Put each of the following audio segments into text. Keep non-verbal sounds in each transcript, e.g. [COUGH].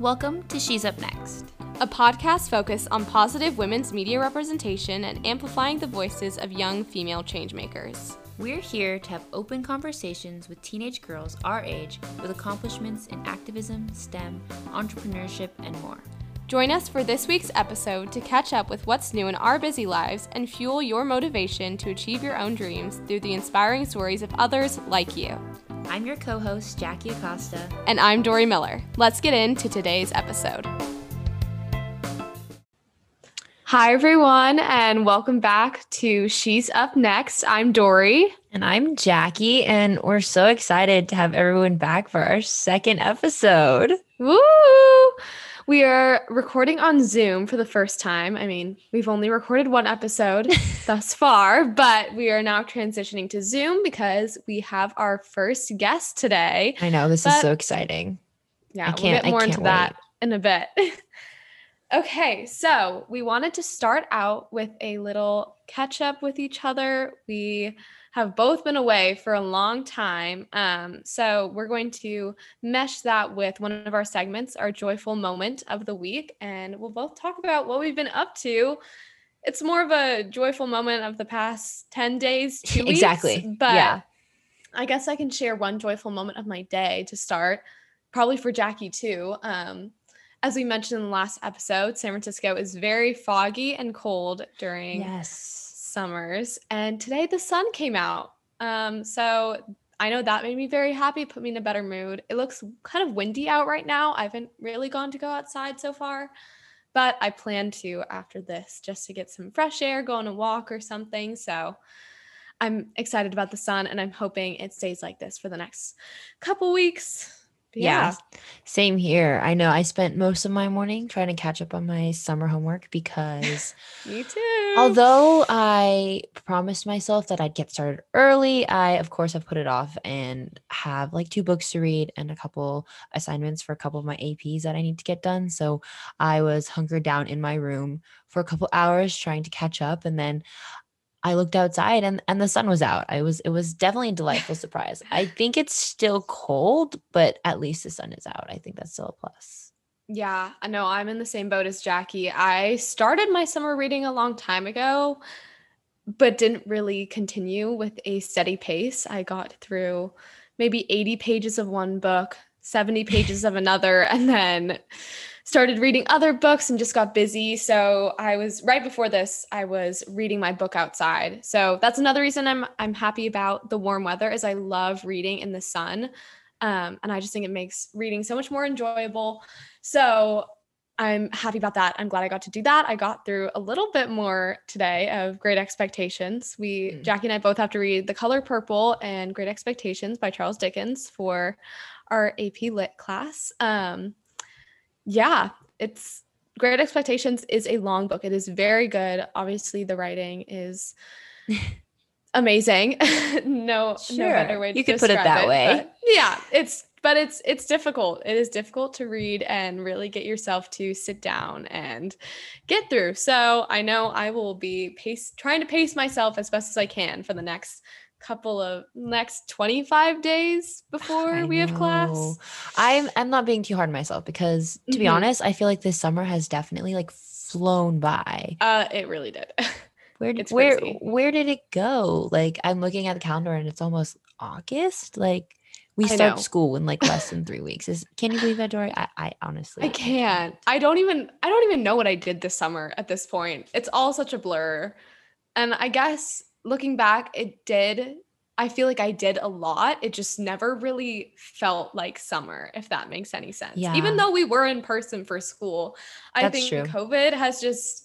Welcome to She's Up Next, a podcast focused on positive women's media representation and amplifying the voices of young female changemakers. We're here to have open conversations with teenage girls our age with accomplishments in activism, STEM, entrepreneurship, and more. Join us for this week's episode to catch up with what's new in our busy lives and fuel your motivation to achieve your own dreams through the inspiring stories of others like you. I'm your co host, Jackie Acosta. And I'm Dory Miller. Let's get into today's episode. Hi, everyone, and welcome back to She's Up Next. I'm Dory. And I'm Jackie, and we're so excited to have everyone back for our second episode. Woo! We are recording on Zoom for the first time. I mean, we've only recorded one episode [LAUGHS] thus far, but we are now transitioning to Zoom because we have our first guest today. I know this but, is so exciting. Yeah, I can't, we'll get more into wait. that in a bit. [LAUGHS] okay, so we wanted to start out with a little catch up with each other. We have both been away for a long time. Um, so we're going to mesh that with one of our segments, our joyful moment of the week, and we'll both talk about what we've been up to. It's more of a joyful moment of the past 10 days, two weeks. exactly. But yeah. I guess I can share one joyful moment of my day to start, probably for Jackie too. Um, as we mentioned in the last episode, San Francisco is very foggy and cold during yes summers. And today the sun came out. Um, so I know that made me very happy, put me in a better mood. It looks kind of windy out right now. I haven't really gone to go outside so far, but I plan to after this just to get some fresh air, go on a walk or something. So I'm excited about the sun and I'm hoping it stays like this for the next couple weeks yeah. yeah. Same here. I know I spent most of my morning trying to catch up on my summer homework because [LAUGHS] Me too. Although I promised myself that I'd get started early, I of course have put it off and have like two books to read and a couple assignments for a couple of my APs that I need to get done. So I was hunkered down in my room for a couple hours trying to catch up and then I looked outside and and the sun was out. I was it was definitely a delightful surprise. I think it's still cold, but at least the sun is out. I think that's still a plus. Yeah, I know I'm in the same boat as Jackie. I started my summer reading a long time ago, but didn't really continue with a steady pace. I got through maybe 80 pages of one book, 70 pages of another, and then started reading other books and just got busy. So I was right before this, I was reading my book outside. So that's another reason I'm I'm happy about the warm weather is I love reading in the sun. Um, and I just think it makes reading so much more enjoyable. So I'm happy about that. I'm glad I got to do that. I got through a little bit more today of Great Expectations. We, mm. Jackie and I both have to read The Color Purple and Great Expectations by Charles Dickens for our AP Lit class. Um, yeah, it's Great Expectations is a long book. It is very good. Obviously, the writing is [LAUGHS] amazing. [LAUGHS] no, sure. no better way to you could put it that it, way. Yeah, it's but it's it's difficult. It is difficult to read and really get yourself to sit down and get through. So I know I will be pace trying to pace myself as best as I can for the next couple of next 25 days before we have class. I'm I'm not being too hard on myself because to mm-hmm. be honest, I feel like this summer has definitely like flown by. Uh it really did. [LAUGHS] Where did where where did it go? Like I'm looking at the calendar and it's almost August. Like we start school in like less than [LAUGHS] three weeks. Is can you believe that, Dory? I, I honestly I can't. I don't even I don't even know what I did this summer at this point. It's all such a blur. And I guess looking back, it did. I feel like I did a lot. It just never really felt like summer, if that makes any sense. Yeah. Even though we were in person for school, I That's think true. COVID has just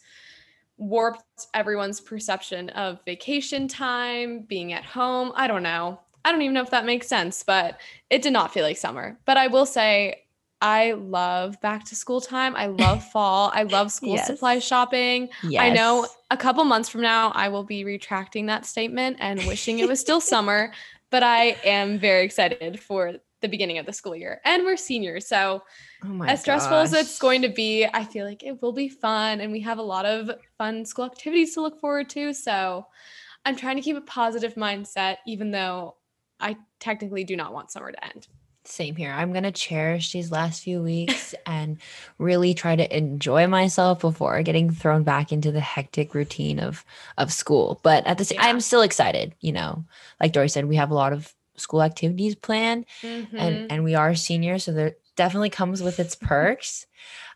warped everyone's perception of vacation time, being at home. I don't know. I don't even know if that makes sense, but it did not feel like summer. But I will say, I love back to school time. I love [LAUGHS] fall. I love school yes. supply shopping. Yes. I know a couple months from now, I will be retracting that statement and wishing it was still [LAUGHS] summer, but I am very excited for the beginning of the school year. And we're seniors. So, oh as stressful gosh. as it's going to be, I feel like it will be fun. And we have a lot of fun school activities to look forward to. So, I'm trying to keep a positive mindset, even though I technically do not want summer to end. Same here. I'm going to cherish these last few weeks [LAUGHS] and really try to enjoy myself before getting thrown back into the hectic routine of of school. But at the same Yeah. I'm still excited, you know. Like Dory said, we have a lot of school activities planned Mhm. and and we are seniors, so there definitely comes with its perks.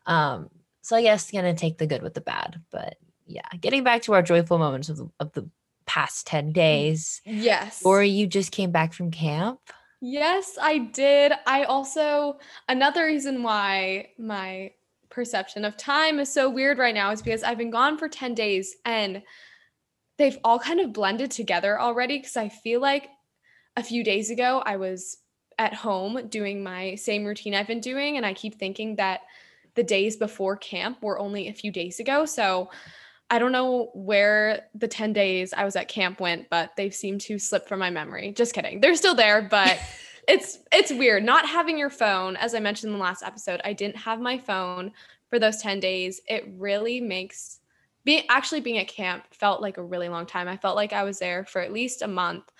Um so I guess going to take the good with the bad, but yeah, getting back to our joyful moments of the, of the past 10 days. yes. Dory, you just came back from camp. Yes, I did. I also, another reason why my perception of time is so weird right now is because I've been gone for 10 days and they've all kind of blended together already. Because I feel like a few days ago I was at home doing my same routine I've been doing. And I keep thinking that the days before camp were only a few days ago. So I don't know where the 10 days I was at camp went, but they seem to slip from my memory. Just kidding. They're still there, but [LAUGHS] it's it's weird not having your phone. As I mentioned in the last episode, I didn't have my phone for those 10 days. It really makes being actually being at camp felt like a really long time. I felt like I was there for at least a month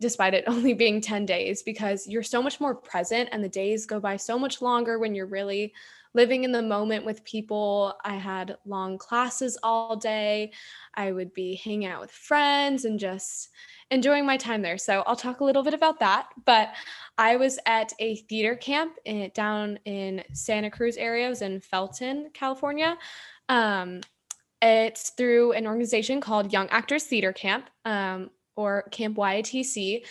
despite it [LAUGHS] only being 10 days because you're so much more present and the days go by so much longer when you're really living in the moment with people. I had long classes all day. I would be hanging out with friends and just enjoying my time there. So I'll talk a little bit about that. But I was at a theater camp in, down in Santa Cruz area. Was in Felton, California. Um, it's through an organization called Young Actors Theater Camp um, or Camp YATC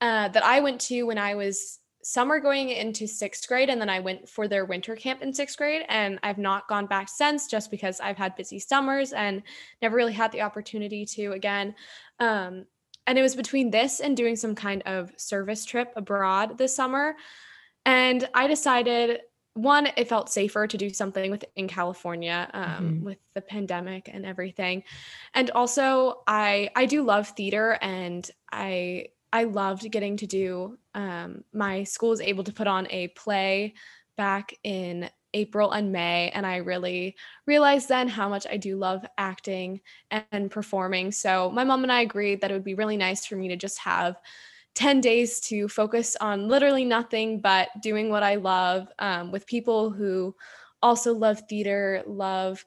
uh, that I went to when I was summer going into sixth grade and then i went for their winter camp in sixth grade and i've not gone back since just because i've had busy summers and never really had the opportunity to again um, and it was between this and doing some kind of service trip abroad this summer and i decided one it felt safer to do something with in california um, Mhm. with the pandemic and everything and also i i do love theater and i I loved getting to do. Um, my school was able to put on a play back in April and May, and I really realized then how much I do love acting and performing. So my mom and I agreed that it would be really nice for me to just have 10 days to focus on literally nothing but doing what I love um, with people who also love theater, love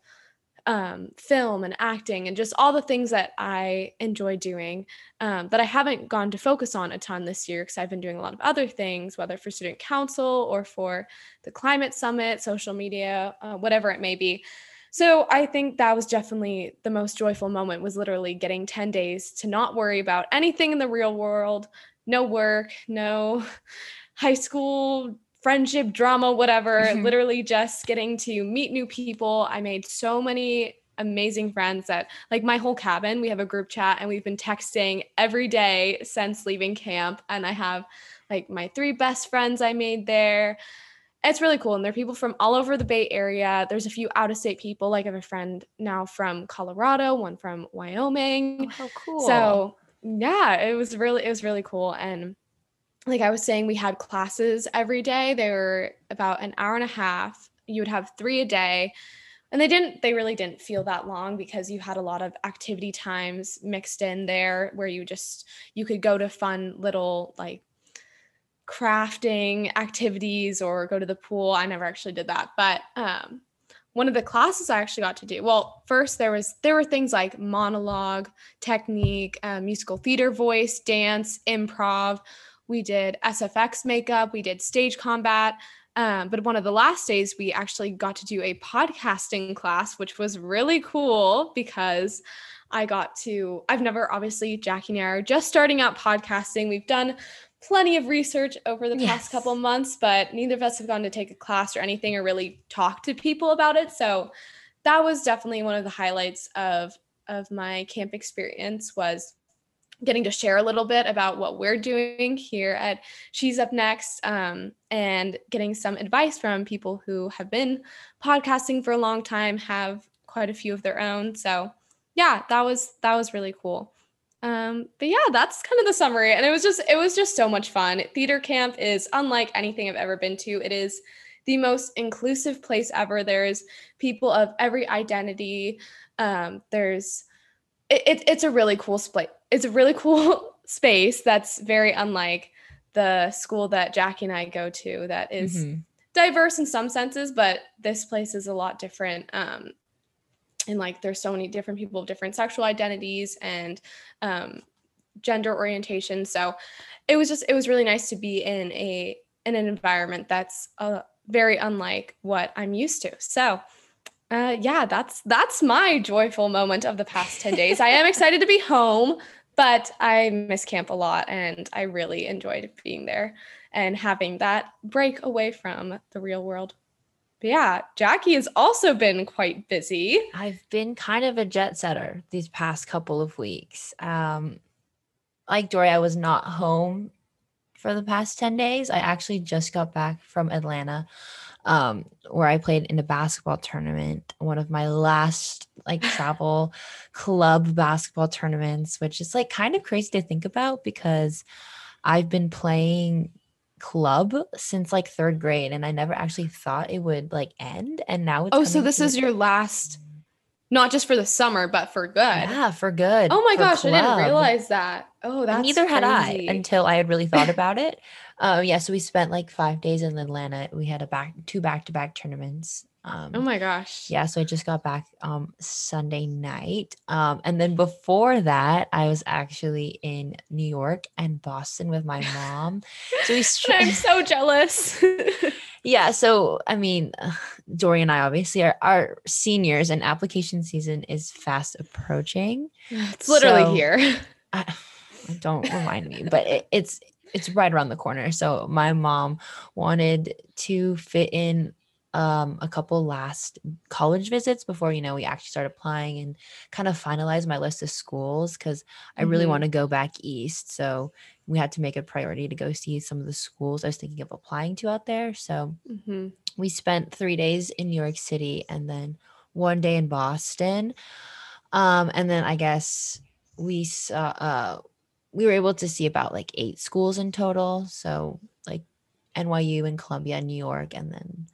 um, film and acting and just all the things that I enjoy doing um, that I haven't gone to focus on a ton this year because I've been doing a lot of other things, whether for student council or for the climate summit, social media, uh, whatever it may be. So I think that was definitely the most joyful moment was literally getting 10 days to not worry about anything in the real world, no work, no [LAUGHS] high school friendship drama whatever Mhm. literally just getting to meet new people. I made so many amazing friends that like my whole cabin we have a group chat and we've been texting every day since leaving camp. And i have like my three best friends i made there. It's really cool. And there are people from all over the bay area. There's a few out of state people. Like i have a friend now from colorado one from wyoming. Oh, how cool. so yeah, it was really it was really cool. And like I was saying, we had classes every day. They were about an hour and a half. You would have three a day. And they didn't, they really didn't feel that long because you had a lot of activity times mixed in there where you just, you could go to fun little like crafting activities or go to the pool. I never actually did that. But um, one of the classes I actually got to do, well, first there was, there were things like monologue, technique, uh, musical theater voice, dance, improv. We did SFX makeup, we did stage combat. Um, but one of the last days, we actually got to do a podcasting class, which was really cool because I got to, I've never, obviously, Jackie and I are just starting out podcasting. We've done plenty of research over the past Yes. couple months, but neither of us have gone to take a class or anything or really talk to people about it. So that was definitely one of the highlights of of my camp experience was getting to share a little bit about what we're doing here at She's Up Next um, and getting some advice from people who have been podcasting for a long time, have quite a few of their own. So yeah, that was that was really cool. Um, but yeah, that's kind of the summary. And it was just it was just so much fun. Theater camp is unlike anything I've ever been to. It is the most inclusive place ever. There's people of every identity. Um, there's it, it, it's a really cool space. It's a really cool [LAUGHS] space that's very unlike the school that Jackie and I go to that is Mhm. diverse in some senses, but this place is a lot different. Um, and like there's so many different people of different sexual identities and um, gender orientation. So it was just it was really nice to be in a in an environment that's uh, very unlike what I'm used to. So uh, yeah, that's that's my joyful moment of the past 10 days. I am excited to be home, but I miss camp a lot and I really enjoyed being there and having that break away from the real world. But yeah, Jackie has also been quite busy. I've been kind of a jet setter these past couple of weeks. Um, like Dory, I was not home for the past 10 days. I actually just got back from Atlanta, um, where I played in a basketball tournament, one of my last like [LAUGHS] travel club basketball tournaments, which is like kind of crazy to think about because I've been playing club since like third grade and I never actually thought it would like end. And now it's Oh, so this is your last, not just for the summer, but for good. yeah, for good. Oh my gosh, I didn't realize that. Oh, that's Neither had. I until I had really thought [LAUGHS] about it. Um, yeah, so we spent like five days in Atlanta. We had a back two back to back tournaments. Um, Oh my gosh. yeah, so I just got back um Sunday night. Um, and then before that, I was actually in New York and Boston with my mom. So we str- [LAUGHS] I'm so jealous. [LAUGHS] [LAUGHS] yeah, so I mean, [SIGHS] Dory and I obviously are, are seniors, and application season is fast approaching. [SIGHS] it's literally So- here. I, don't remind me, but it, it's it's right around the corner. So my mom wanted to fit in um a couple last college visits before you know we actually start applying and kind of finalize my list of schools because I really Mhm. want to go back east. So we had to make a priority to go see some of the schools I was thinking of applying to out there. So Mhm. we spent three days in New York City and then one day in Boston. Um, and then I guess we saw uh we were able to see about like eight schools in total. So like NYU and Columbia and New York, and then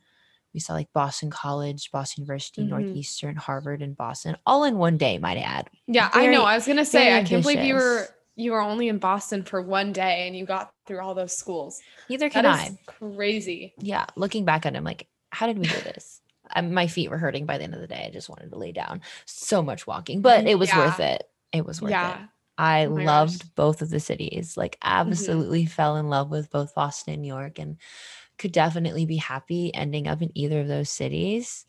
we saw like Boston College, Boston University, Mhm. Northeastern, Harvard, and Boston, all in one day, might I add. Yeah, I know. I was gonna say I can't believe you were you were only in Boston for one day and you got through all those schools. Neither That can is I. crazy. yeah, looking back at it, I'm like, how did we do this? Um, my feet were hurting by the end of the day. I just wanted to lay down. So much walking, but it was worth it. It was worth it. I Oh loved gosh. both of the cities. Like absolutely fell in love with both Boston and New York and could definitely be happy ending up in either of those cities.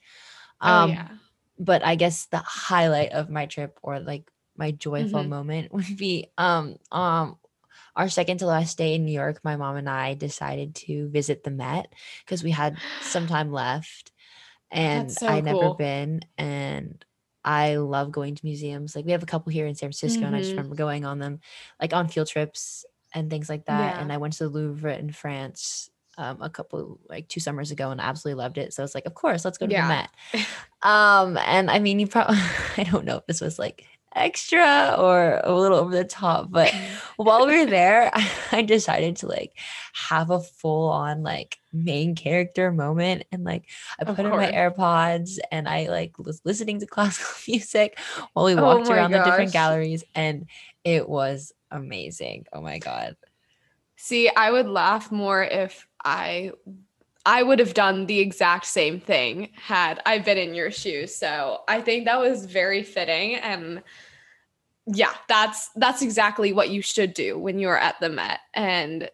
Um oh yeah. but I guess the highlight of my trip or like my joyful Mhm. moment [LAUGHS] would be um um our second to last day in New York, my mom and I decided to visit the Met because we had some [GASPS] time left and so I never cool. been and I love going to museums. Like we have a couple here in San Francisco and I just Mhm. remember going on them like on field trips and things like that. Yeah. And I went to the Louvre in France um, a couple like two summers ago and absolutely loved it. So it's like, of course, let's go to Yeah. the Met. [LAUGHS] Um, and I mean, you probably [LAUGHS] I don't know if this was like extra or a little over the top, but while we were [LAUGHS] there, I, I decided to like have a full on like main character moment and like I put in my. AirPods and I like was listening to classical music while we Oh walked my around the different galleries and it was amazing. Oh my god. See, I would laugh more if I I would have done the exact same thing had I been in your shoes. So I think that was very fitting. And yeah, that's that's exactly what you should do when you're at the Met. And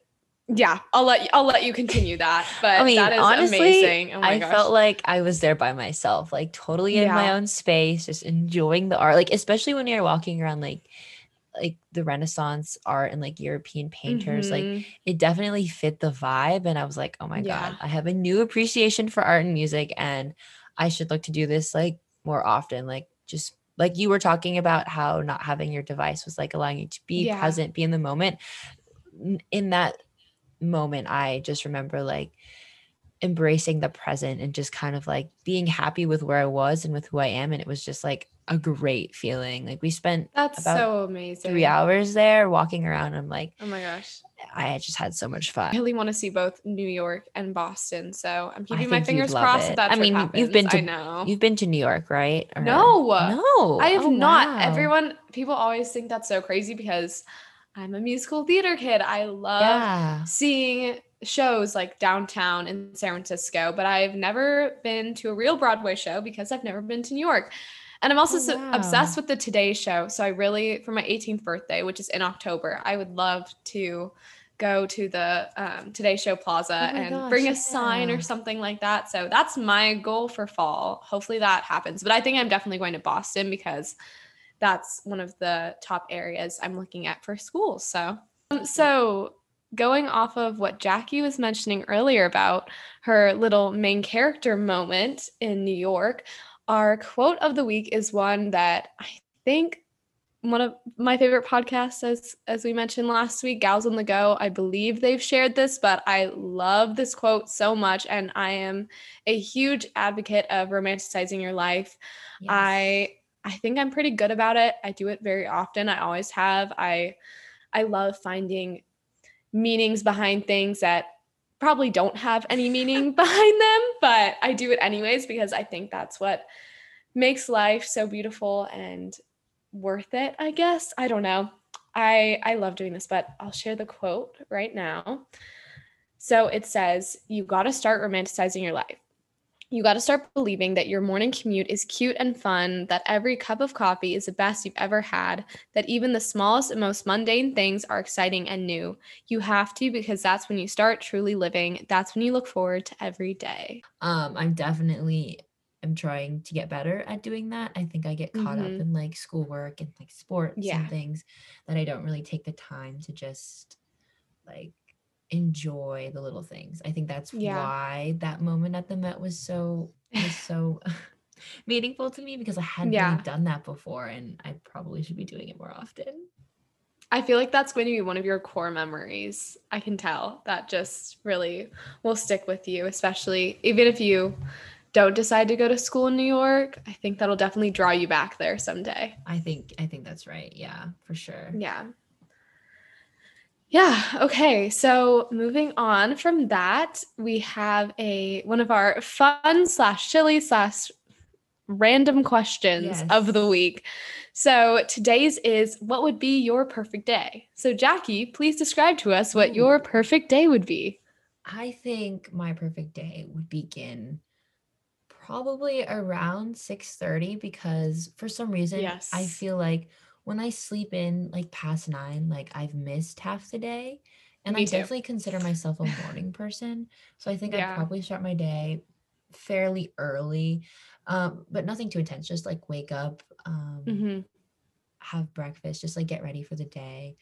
yeah, I'll let you, I'll let you continue that. [LAUGHS] But I mean, that is honestly, amazing. Oh my I gosh. felt like I was there by myself, like totally in my own space, just enjoying the art. Like, especially when you're walking around like like the Renaissance art and like European painters, like Mhm. it definitely fit the vibe. And I was like, oh my Yeah. God, I have a new appreciation for art and music. And I should look to do this like more often. Like just like you were talking about how not having your device was like allowing you to be Yeah. present, be in the moment. In that moment, I just remember like embracing the present and just kind of like being happy with where I was and with who I am. And it was just like a great feeling. Like we spent that's so amazing. three hours there walking around. I'm like, Oh my gosh. I just had so much fun. I really want to see both New York and Boston. So I'm keeping my fingers crossed that, I mean, you've been to- I know. You've been to New York, right? Or- No. no, I have Oh, not. wow. Everyone, people always think that's so crazy because I'm a musical theater kid. I love yeah. seeing shows like downtown in San Francisco, but I've never been to a real Broadway show because I've never been to New York. And I'm also Oh, so wow. obsessed with the Today Show. So I really, for my 18th birthday, which is in October, I would love to go to the um, Today Show Plaza Oh and gosh, bring a sign or something like that. So that's my goal for fall. Hopefully that happens. But I think I'm definitely going to Boston because that's one of the top areas I'm looking at for school. So, um, so going off of what Jackie was mentioning earlier about her little main character moment in New York, our quote of the week is one that I think one of my favorite podcasts as as we mentioned last week gals on the go i believe they've shared this but i love this quote so much and i am a huge advocate of romanticizing your life Yes. I I think I'm pretty good about it. I do it very often. I always have. I I love finding meanings behind things that probably don't have any meaning [LAUGHS] behind them, but I do it anyways because I think that's what makes life so beautiful and worth it, I guess. I don't know. I I love doing this, but I'll share the quote right now. So it says, "You got to start romanticizing your life. You got to start believing that your morning commute is cute and fun, that every cup of coffee is the best you've ever had, that even the smallest and most mundane things are exciting and new. You have to because that's when you start truly living. That's when you look forward to every day. um i'm definitely am trying to get better at doing that i think i get caught Mhm. up in like schoolwork and like sports Yeah. and things that i don't really take the time to just like enjoy the little things i think that's Yeah. why that moment at the met was so was [LAUGHS] so [LAUGHS] meaningful to me because i hadn't Yeah. really done that before and i probably should be doing it more often I feel like that's going to be one of your core memories. I can tell that just really will stick with you, especially even if you don't decide to go to school in New York. I think that'll definitely draw you back there someday. i think i think that's right yeah for sure Yeah. Yeah. Okay. So moving on from that, we have a one of our fun slash chilly slash random questions of the week. So today's is what would be your perfect day? So Jackie, please describe to us what your perfect day would be. I think my perfect day would begin probably around 6:30 because for some reason I feel like when I sleep in like past 9 like I've missed half the day and Me I too. definitely consider myself a morning person so I think I'd probably start my day fairly early um but nothing too intense just like wake up um Mhm. have breakfast, just like get ready for the day,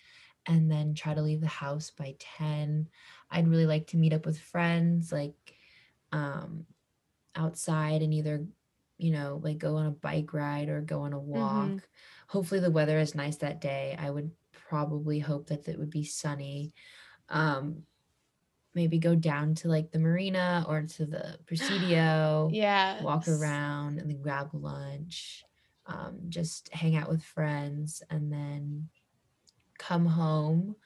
and then try to leave the house by 10. I'd really like to meet up with friends, like um, outside and either, you know, like go on a bike ride or go on a walk. Hopefully, the weather is nice that day. I would probably hope that it would be sunny. Um, maybe go down to like the marina or to the [SIGHS] Presidio Yeah. walk around and then grab lunch, um, just hang out with friends, and then come home,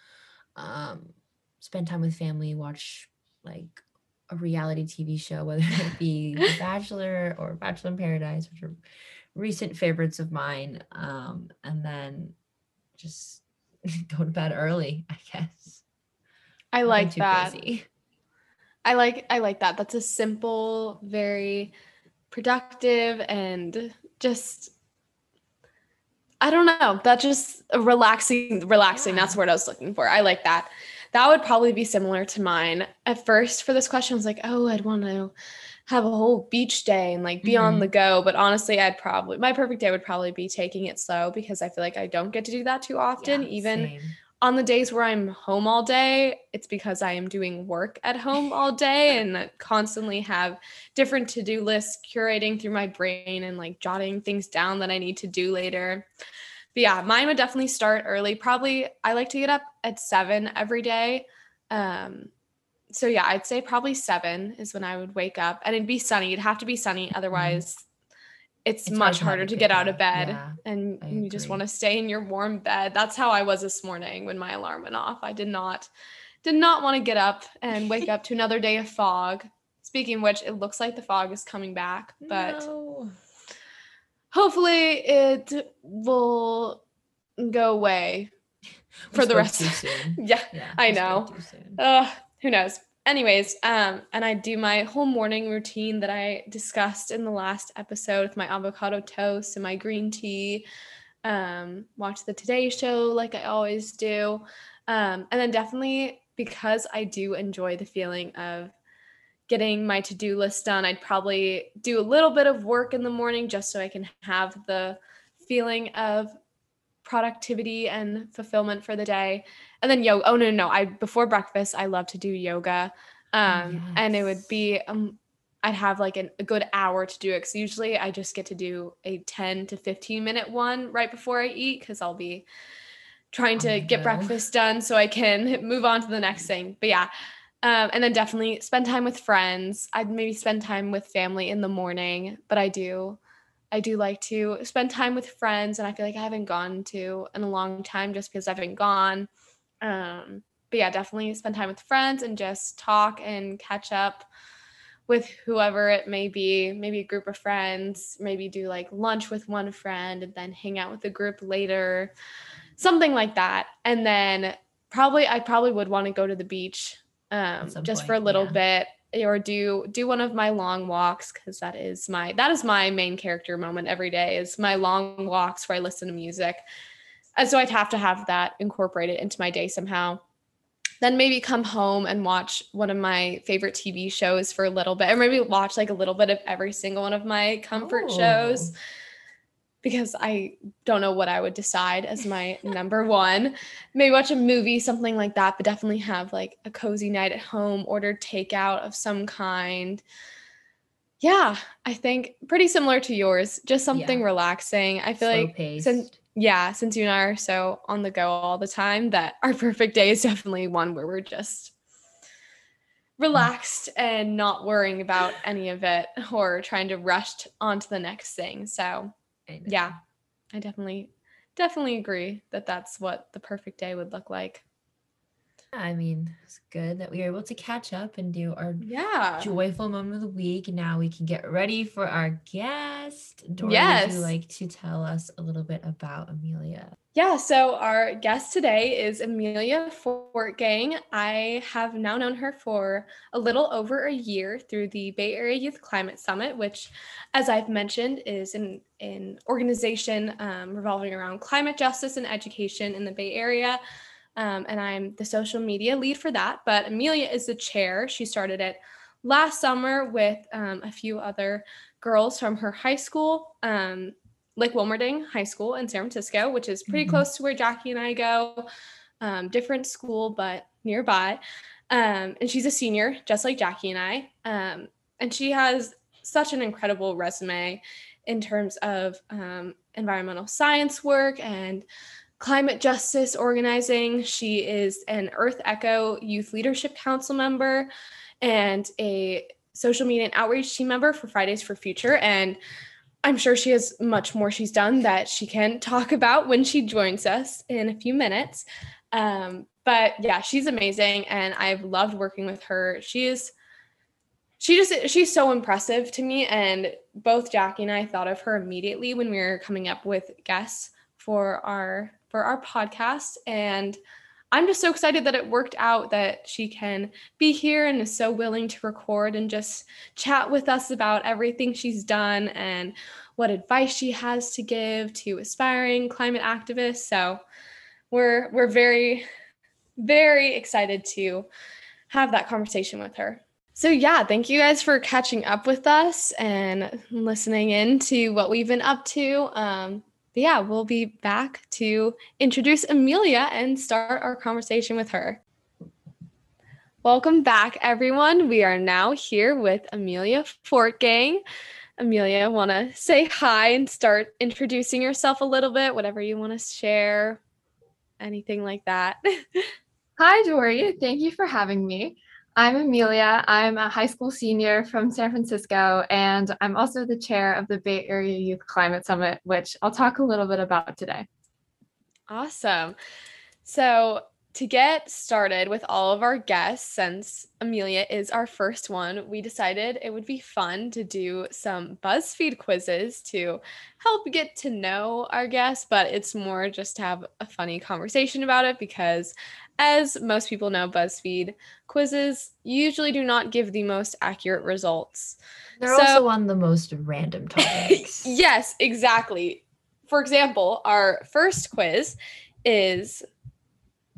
um, spend time with family, watch like a reality TV show, whether it be The Bachelor or Bachelor in Paradise, which are recent favorites of mine, um, and then just [LAUGHS] go to bed early, I guess. I like that. crazy. I like I like that. That's a simple, very productive and just I don't know. That just relaxing relaxing. That's Yeah. the word I was looking for. I like that. That would probably be similar to mine. At first for this question I was like, "Oh, I'd want to have a whole beach day and like be on Mhm. the go." But honestly, I'd probably my perfect day would probably be taking it slow because I feel like I don't get to do that too often Yeah, even same. on the days where I'm home all day, it's because I am doing work at home all day and constantly have different to do lists curating through my brain and like jotting things down that I need to do later. But yeah, mine would definitely start early. Probably I like to get up at seven every day. Um, so yeah, I'd say probably seven is when I would wake up and it'd be sunny. It'd have to be sunny. Otherwise, it's, It's much to have a harder to get out of bed Yeah, and I you just want to stay in your warm bed. That's how I was this morning when my alarm went off. I did not did not want to get up and wake up to another day of fog. Speaking of which, it looks like the fog is coming back, but [LAUGHS] No. Hopefully it will go away We for the rest. soon. [LAUGHS] yeah, Yeah, I know. uh, who knows? Anyways, um, and I do my whole morning routine that I discussed in the last episode with my avocado toast and my green tea. Um, watch the Today Show like I always do, um, and then definitely because I do enjoy the feeling of getting my to-do list done i'd probably do a little bit of work in the morning just so i can have the feeling of productivity and fulfillment for the day. And then yoga oh no no no i before breakfast i love to do yoga. Um and it would be um i'd have like an, a good hour to do it because usually i just get to do a 10 to 15 minute one right before i eat because i'll be trying to the get breakfast done so i can [LAUGHS] move on to the next thing. But yeah um, and then definitely spend time with friends. I'd maybe spend time with family in the morning but i do i do like to spend time with friends and i feel like i haven't gone to in a long time just because i've been gone. Um, but yeah definitely spend time with friends and just talk and catch up with whoever it may be. Maybe a group of friends maybe do like lunch with one friend and then hang out with the group later. Something like that. And then probably i probably would want to go to the beach um, just point, for a little yeah. bit or do do one of my long walks because that is my that is my main character moment every day is my long walks where i listen to music and so i'd have to have that incorporated into my day somehow then maybe come home and watch one of my favorite tv shows for a little bit or maybe watch like a little bit of every single one of my comfort shows Oh. Because I don't know what I would decide as my [LAUGHS] number one. Maybe watch a movie, something like that, but definitely have like a cozy night at home, order takeout of some kind. Yeah, I think pretty similar to yours, just something Yeah. relaxing. I feel Slow like paced. since yeah, since you and I are so on the go all the time, that our [LAUGHS] perfect day is definitely one where we're just relaxed and not worrying about any of it or trying to rush t- on to the next thing. So Know. yeah, I definitely definitely agree that that's what the perfect day would look like. I mean, it's good that we were able to catch up and do our Yeah. joyful moment of the week. Now we can get ready for our guest. Dory, would you like to tell us a little bit about Amelia? Yeah, so our guest today is Amelia Fortgang. I have now known her for a little over a year through the Bay Area Youth Climate Summit, which, as I've mentioned, is an, an organization um, revolving around climate justice and education in the Bay Area. Um, and I'm the social media lead for that. But Amelia is the chair. She started it last summer with um, a few other girls from her high school. Um, Lick-Wilmerding High School in San Francisco, which is pretty Mhm. close to where Jackie and I go. Um, different school, but nearby. Um, and she's a senior, just like Jackie and I. Um, and she has such an incredible resume in terms of um, environmental science work and climate justice organizing. She is an Earth Echo Youth Leadership Council member and a social media and outreach team member for Fridays for Future. And I'm sure she has much more she's done that she can talk about when she joins us in a few minutes. Um, but yeah, she's amazing, and I've loved working with her. She is, she just she's so impressive to me, and both Jackie and I thought of her immediately when we were coming up with guests for our for our podcast, and I'm just so excited that it worked out that she can be here and is so willing to record and just chat with us about everything she's done and what advice she has to give to aspiring climate activists. So we're we're very very excited to have that conversation with her. So yeah, thank you guys for catching up with us and listening in to what we've been up to. Um, but yeah, we'll be back to introduce Amelia and start our conversation with her. Welcome back, everyone. We are now here with Amelia Fortgang. Amelia, want to say hi and start introducing yourself a little bit, whatever you want to share, anything like that. [LAUGHS] Hi, Dory. Thank you for having me. I'm Amelia. I'm a high school senior from San Francisco, and I'm also the chair of the Bay Area Youth Climate Summit, which I'll talk a little bit about today. Awesome. So, to get started with all of our guests, since Amelia is our first one, we decided it would be fun to do some BuzzFeed quizzes to help get to know our guests, but it's more just to have a funny conversation about it because, as most people know, BuzzFeed quizzes usually do not give the most accurate results. They're So- also on the most random topics. [LAUGHS] yes, exactly. For example, our first quiz is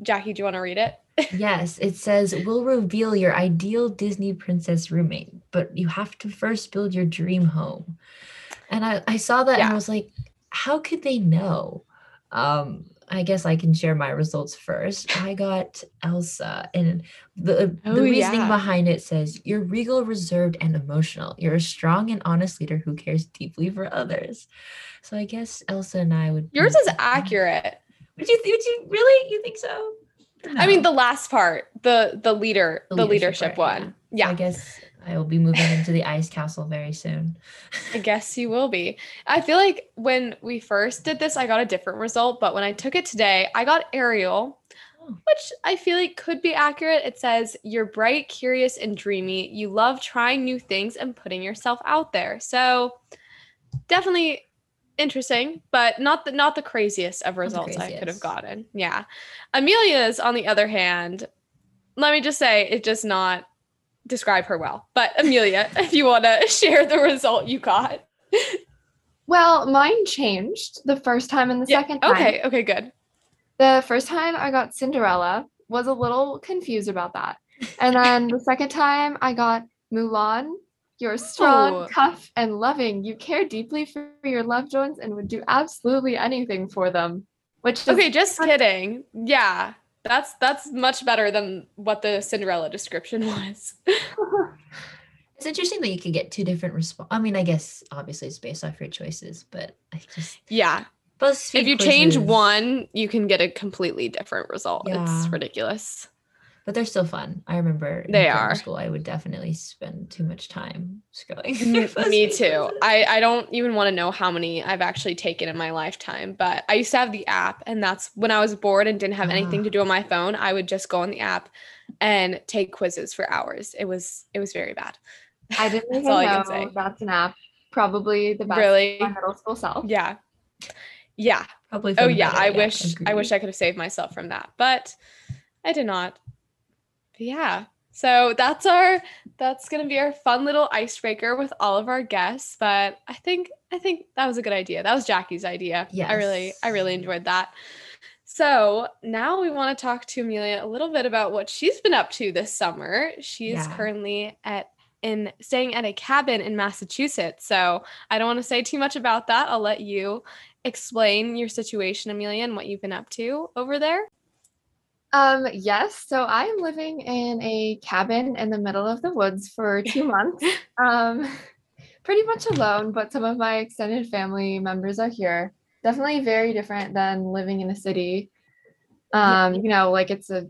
Jackie, do you want to read it? [LAUGHS] yes, it says we'll reveal your ideal Disney princess roommate, but you have to first build your dream home. And I, I saw that and I was like, how could they know? Um, I guess I can share my results first. I got Elsa, and the Oh, the reasoning yeah. behind it says you're regal, reserved, and emotional. You're a strong and honest leader who cares deeply for others. So I guess Elsa and I would. Yours is accurate. Would you? Would you really? You think so? I mean, the last part, the the leader, the, The leadership, leadership part, one. So Yeah, I guess I will be moving into the ice castle very soon. [LAUGHS] I guess you will be. I feel like when we first did this, I got a different result, but when I took it today, I got Ariel, Oh. which I feel like could be accurate. It says, You're bright, curious, and dreamy. You love trying new things and putting yourself out there. So definitely interesting, but not the not the craziest of results I could have gotten. Yeah. Amelia's, on the other hand, let me just say it just not describe her well. But Amelia, [LAUGHS] if you want to share the result you got. Well, mine changed the first time and the Yeah, second time. Okay, okay, good. The first time I got Cinderella, was a little confused about that. And then the second time I got Mulan. You're strong, Oh. tough, and loving. You care deeply for your loved ones and would do absolutely anything for them. Which is Okay, just kidding. Yeah. That's that's much better than what the Cinderella description [LAUGHS] was. It's interesting that you could get two different response. I mean, I guess obviously it's based off your choices, but I just yeah. BuzzFeed if you change one, you can get a completely different result. It's ridiculous. But they're still fun. I remember in They grammar are. School, I would definitely spend too much time scrolling. through Me too. I, I don't even want to know how many I've actually taken in my lifetime, but I used to have the app, and that's when I was bored and didn't have anything Ah. to do on my phone. I would just go on the app and take quizzes for hours. It was it was very bad. I didn't [LAUGHS] That's even all I know can say. that's an app. Probably the best Really? my middle school self. Yeah. Yeah. Probably. Oh yeah. better, I wish I wish. I could have saved myself from that, but I did not. Yeah. So that's our that's gonna be our fun little icebreaker with all of our guests. But I think I think that was a good idea. That was Jackie's idea. Yeah. I really I really enjoyed that. So now we want to talk to Amelia a little bit about what she's been up to this summer. She's Yeah. currently at in staying at a cabin in Massachusetts. So I don't want to say too much about that. I'll let you explain your situation, Amelia, and what you've been up to over there. Um, yes. So I am living in a cabin in the middle of the woods for two [LAUGHS] months. Um, pretty much alone, but some of my extended family members are here. Definitely very different than living in a city. Um, you know, like it's a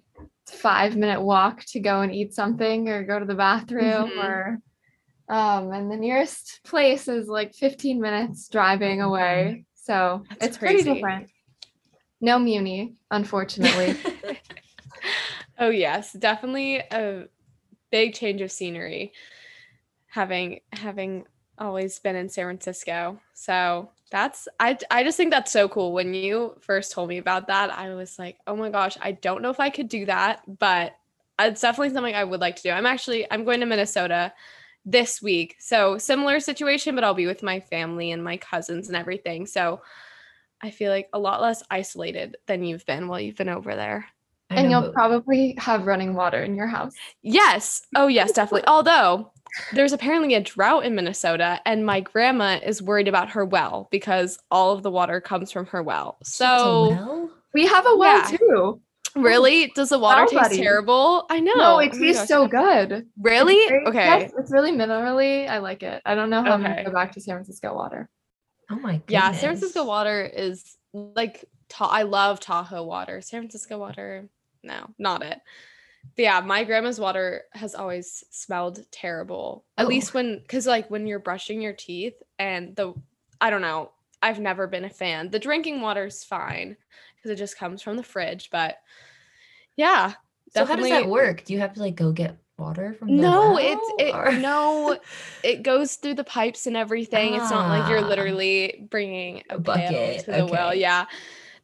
five minute walk to go and eat something or go to the bathroom Mhm. or um, and the nearest place is like 15 minutes driving away. So That's it's pretty different. No Muni, unfortunately. [LAUGHS] Oh yes, definitely a big change of scenery. Having having always been in San Francisco. So that's I I just think that's so cool. When you first told me about that, I was like, "Oh my gosh, I don't know if I could do that, but it's definitely something I would like to do." I'm actually I'm going to Minnesota this week. So similar situation, but I'll be with my family and my cousins and everything. So I feel like a lot less isolated than you've been while you've been over there. I and know, you'll but- probably have running water in your house. Yes. Oh, yes, definitely. Although there's apparently a drought in Minnesota, and my grandma is worried about her well because all of the water comes from her well. She has a So, well? We have a well Yeah. too. really, does the water Well, taste buddy. terrible? I know. No, it Oh tastes gosh. so good. Really? It's very- Okay. Yes, it's really minerally. I like it. I don't know how I'm gonna go back to San Francisco water. Oh my goodness. Yeah, San Francisco water is like Ta- I love Tahoe water. San Francisco water, no, not it. But yeah, my grandma's water has always smelled terrible. At Oh. least when cuz like when you're brushing your teeth and the I don't know, I've never been a fan. The drinking water's fine cuz it just comes from the fridge, but yeah. So how does that work? Do you have to like go get water from the No, well, it's it or- no, it goes through the pipes and everything. It's not like you're Ah. literally bringing a, A bucket, to the well. Yeah,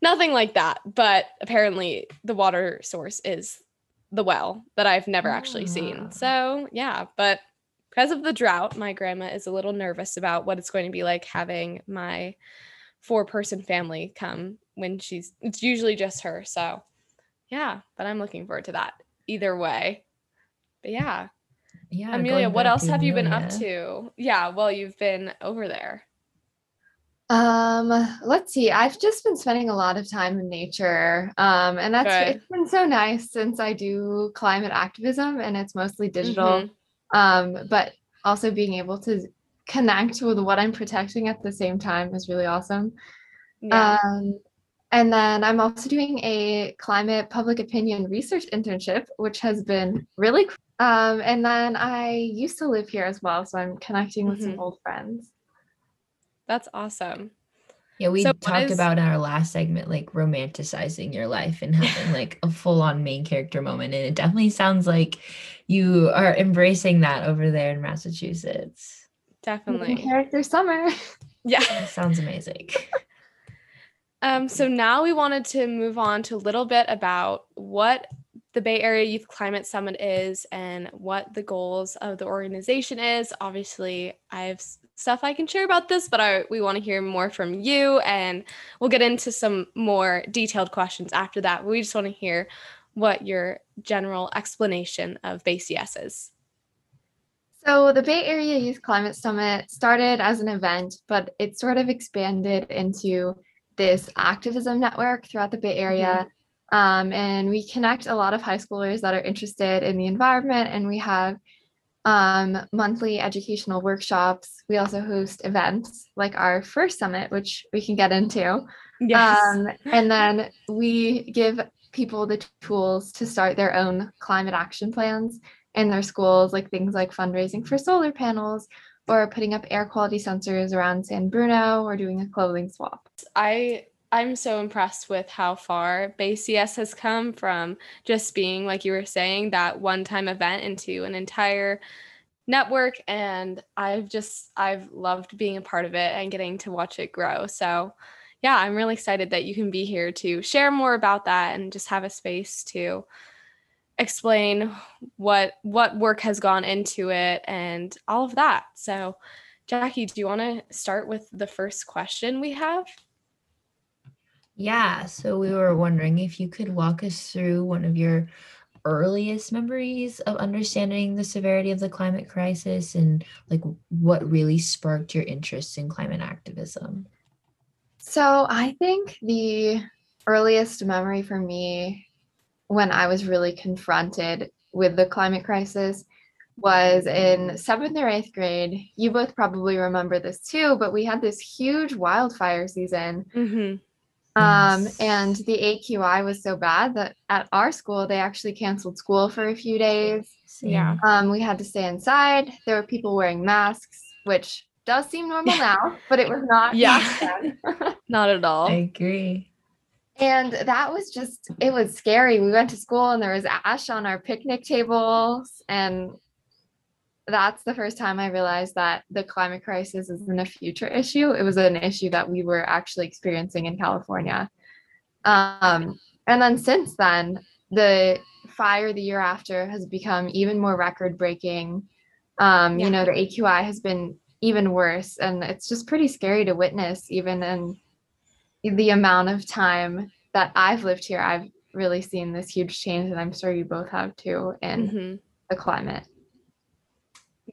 nothing like that. But apparently, the water source is the well that I've never actually Ah. seen. So yeah, but because of the drought, my grandma is a little nervous about what it's going to be like having my four-person family come when she's. It's usually just her. So yeah, but I'm looking forward to that either way. But yeah. yeah. Amelia, what else have you been up to? Yeah, well, you've been over there. Um, let's see. I've just been spending a lot of time in nature. Um, and that's Good. it's been so nice since I do climate activism and it's mostly digital. Mhm. Um, but also being able to connect with what I'm protecting at the same time is really awesome. Yeah. Um, and then I'm also doing a climate public opinion research internship, which has been really cool. Um, and then I used to live here as well, so I'm connecting with Mhm. some old friends. That's awesome. Yeah, we So talked is- about in our last segment like romanticizing your life and having [LAUGHS] like a full-on main character moment. And it definitely sounds like you are embracing that over there in Massachusetts. Main Definitely. character summer. [LAUGHS] Yeah. That sounds amazing. [LAUGHS] Um, so now we wanted to move on to a little bit about what the Bay Area Youth Climate Summit is and what the goals of the organization is. Obviously, I have s- stuff I can share about this, but I we want to hear more from you, and we'll get into some more detailed questions after that. We just want to hear what your general explanation of BCS is. So the Bay Area Youth Climate Summit started as an event, but it sort of expanded into this activism network throughout the Bay Area. Um, and we connect a lot of high schoolers that are interested in the environment, and we have um, monthly educational workshops. We also host events like our first summit, which we can get into. Yes. Um, and then we give people the tools to start their own climate action plans in their schools, like things like fundraising for solar panels or putting up air quality sensors around San Bruno or doing a clothing swap. I I'm so impressed with how far BayCS has come from just being like you were saying that one-time event into an entire network and I've just I've loved being a part of it and getting to watch it grow. So yeah, I'm really excited that you can be here to share more about that and just have a space to explain what what work has gone into it and all of that. So Jackie, do you want to start with the first question we have? Yeah, so we were wondering if you could walk us through one of your earliest memories of understanding the severity of the climate crisis and like what really sparked your interest in climate activism. So I think the earliest memory for me when I was really confronted with the climate crisis was in seventh or eighth grade. You both probably remember this too, but we had this huge wildfire season. Mm-hmm. Um, Yes. and the AQI was so bad that at our school, they actually canceled school for a few days. Yeah. Um, we had to stay inside. There were people wearing masks, which does seem normal [LAUGHS] now, but it was not. Yeah. [LAUGHS] Not at all. I agree. And that was just, it was scary. We went to school and there was ash on our picnic tables. And that's the first time I realized that the climate crisis isn't a future issue. It was an issue that we were actually experiencing in California. Um, and then since then, the fire the year after has become even more record breaking. Um, Yeah. You know, the AQI has been even worse. And it's just pretty scary to witness, even in the amount of time that I've lived here, I've really seen this huge change, and I'm sure you both have too in Mhm. the climate.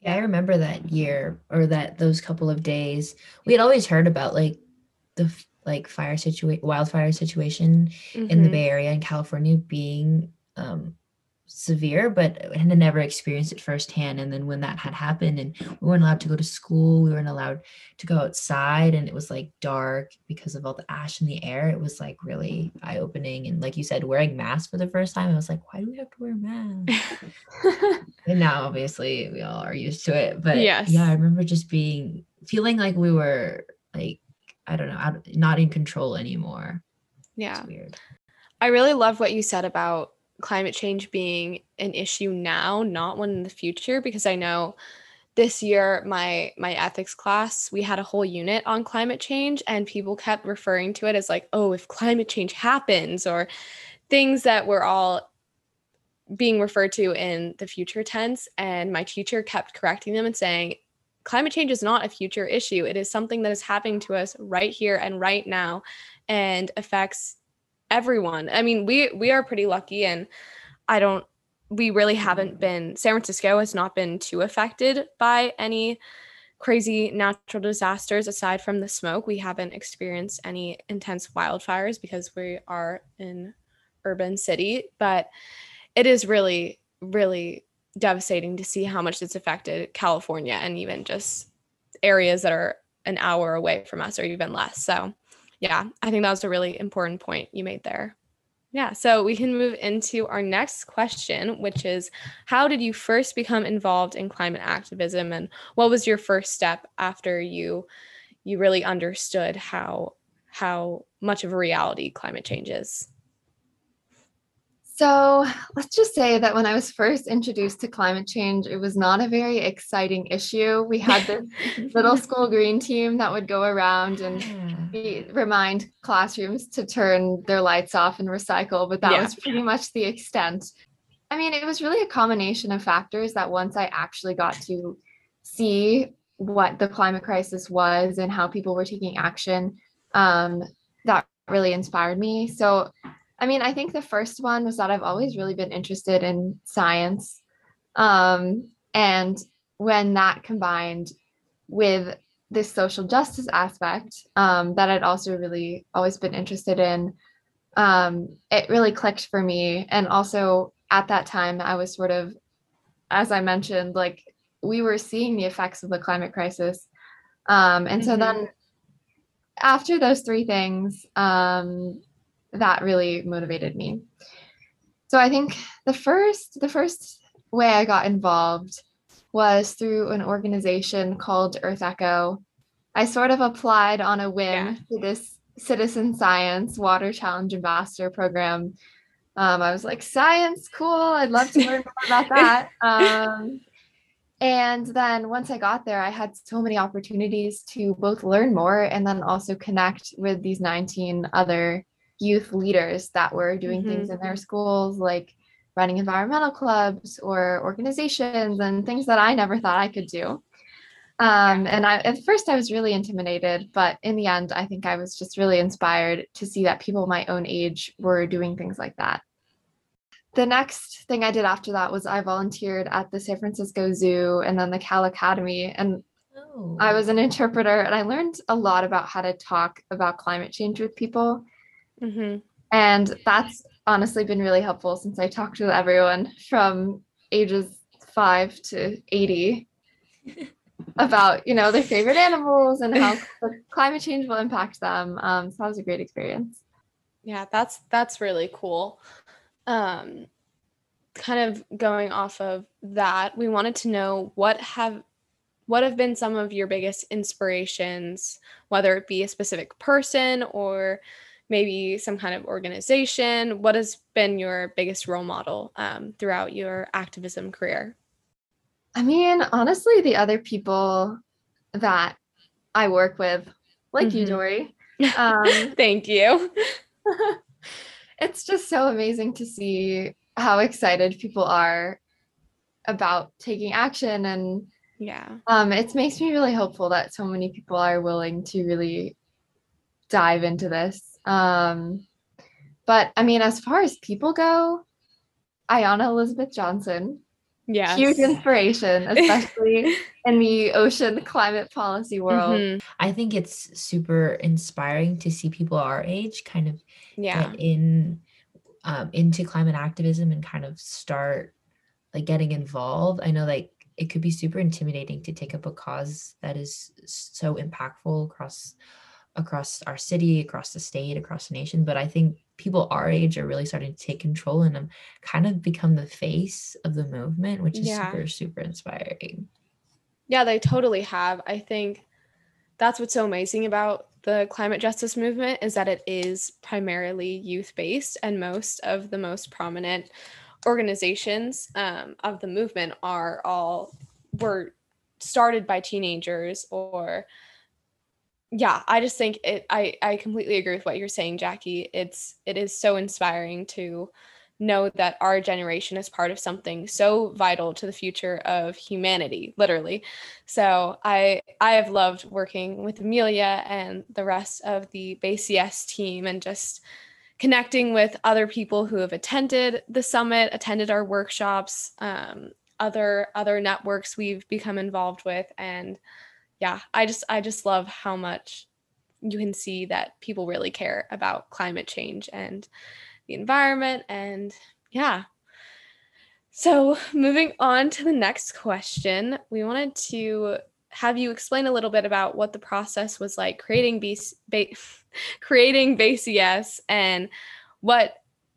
Yeah, I remember that year or that those couple of days. We had always heard about like the like fire situation, wildfire situation in the Mhm. Bay Area in California being severe, but had never experienced it firsthand. And then when that had happened, and we weren't allowed to go to school, we weren't allowed to go outside, and it was like dark because of all the ash in the air. It was like really eye opening. And like you said, wearing masks for the first time, I was like, why do we have to wear masks? [LAUGHS] And now obviously we all are used to it. But Yes. yeah, I remember just being feeling like we were like, I don't know, not in control anymore. Yeah. It's weird. I really love what you said about climate change being an issue now, not one in the future, because I know this year my my ethics class we had a whole unit on climate change and people kept referring to it as like oh if climate change happens or things that were all being referred to in the future tense and my teacher kept correcting them and saying climate change is not a future issue. It is something that is happening to us right here and right now and affects everyone. I mean we we are pretty lucky and i don't we really haven't been san francisco has not been too affected by any crazy natural disasters aside from the smoke. We haven't experienced any intense wildfires because we are in urban city but it is really really devastating to see how much it's affected california and even just areas that are an hour away from us or even less. So yeah i think that was a really important point you made there yeah, so we can move into our next question, which is how did you first become involved in climate activism and what was your first step after you you really understood how how much of a reality climate change is? So let's just say that when I was first introduced to climate change, it was not a very exciting issue. We had this [LAUGHS] little school green team that would go around and hmm. remind classrooms to turn their lights off and recycle, but that yeah. was pretty much the extent. I mean, it was really a combination of factors that once I actually got to see what the climate crisis was and how people were taking action, um, that really inspired me. So I mean, I think the first one was that I've always really been interested in science. Um, and when that combined with this social justice aspect um, that I'd also really always been interested in, um, it really clicked for me. And also at that time, I was sort of, as I mentioned, like we were seeing the effects of the climate crisis. Um, and mm-hmm. so then after those three things, um, that really motivated me. So I think the first the first way I got involved was through an organization called EarthEcho. I sort of applied on a whim yeah. to this citizen science water challenge ambassador program. Um, I was like, science, cool. I'd love to learn more about [LAUGHS] that. Um, and then once I got there, I had so many opportunities to both learn more and then also connect with these 19 other youth leaders that were doing mm-hmm. things in their schools, like running environmental clubs or organizations and things that I never thought I could do. Um, and I, at first, I was really intimidated, but in the end, I think I was just really inspired to see that people my own age were doing things like that. The next thing I did after that was I volunteered at the San Francisco Zoo and then the Cal Academy. And oh. I was an interpreter, and I learned a lot about how to talk about climate change with people Mm-hmm. And that's honestly been really helpful since I talked to everyone from ages five to 80 [LAUGHS] about, you know, their favorite animals and how climate change will impact them. Um, so that was a great experience. Yeah, that's that's really cool. Um, kind of going off of that, we wanted to know what have what have been some of your biggest inspirations, whether it be a specific person or maybe some kind of organization? What has been your biggest role model um, throughout your activism career? I mean, honestly, the other people that I work with, like mm-hmm. you, Dory. [LAUGHS] Um, Thank you. [LAUGHS] it's just so amazing to see how excited people are about taking action and yeah um it makes me really hopeful that so many people are willing to really dive into this um, but I mean, as far as people go, Ayana Elizabeth Johnson, yeah, huge inspiration, [LAUGHS] especially in the ocean climate policy world. Mm-hmm. I think it's super inspiring to see people our age kind of yeah. get in um, into climate activism and kind of start like getting involved. I know like it could be super intimidating to take up a cause that is so impactful across across our city, across the state, across the nation. But I think people our age are really starting to take control and um, kind of become the face of the movement, which is yeah. super, super inspiring. Yeah, they totally have. I think that's what's so amazing about the climate justice movement is that it is primarily youth based, and most of the most prominent organizations um, of the movement are all were started by teenagers or yeah i just think it i i completely agree with what you're saying jackie. It's it is so inspiring to know that our generation is part of something so vital to the future of humanity literally. So i i have loved working with amelia and the rest of the bcs team and just connecting with other people who have attended the summit attended our workshops um, other other networks we've become involved with and yeah i just i just love how much you can see that people really care about climate change and the environment. And yeah. So, moving on to the next question, we wanted to have you explain a little bit about what the process was like creating B- ba- [LAUGHS] creating BCS and what